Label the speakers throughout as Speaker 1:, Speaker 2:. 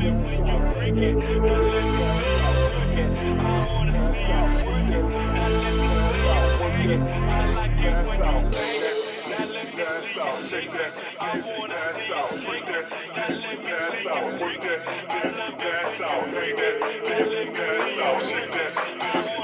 Speaker 1: it when you it. Now let me see you work it. I wanna see you shake it. Now let me see you shake it. I like it when you bang it. Now let me see you shake it. I wanna see you shake it. Now let me see you it. I love it when you freak it. Now let me see you shake it.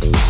Speaker 1: Thank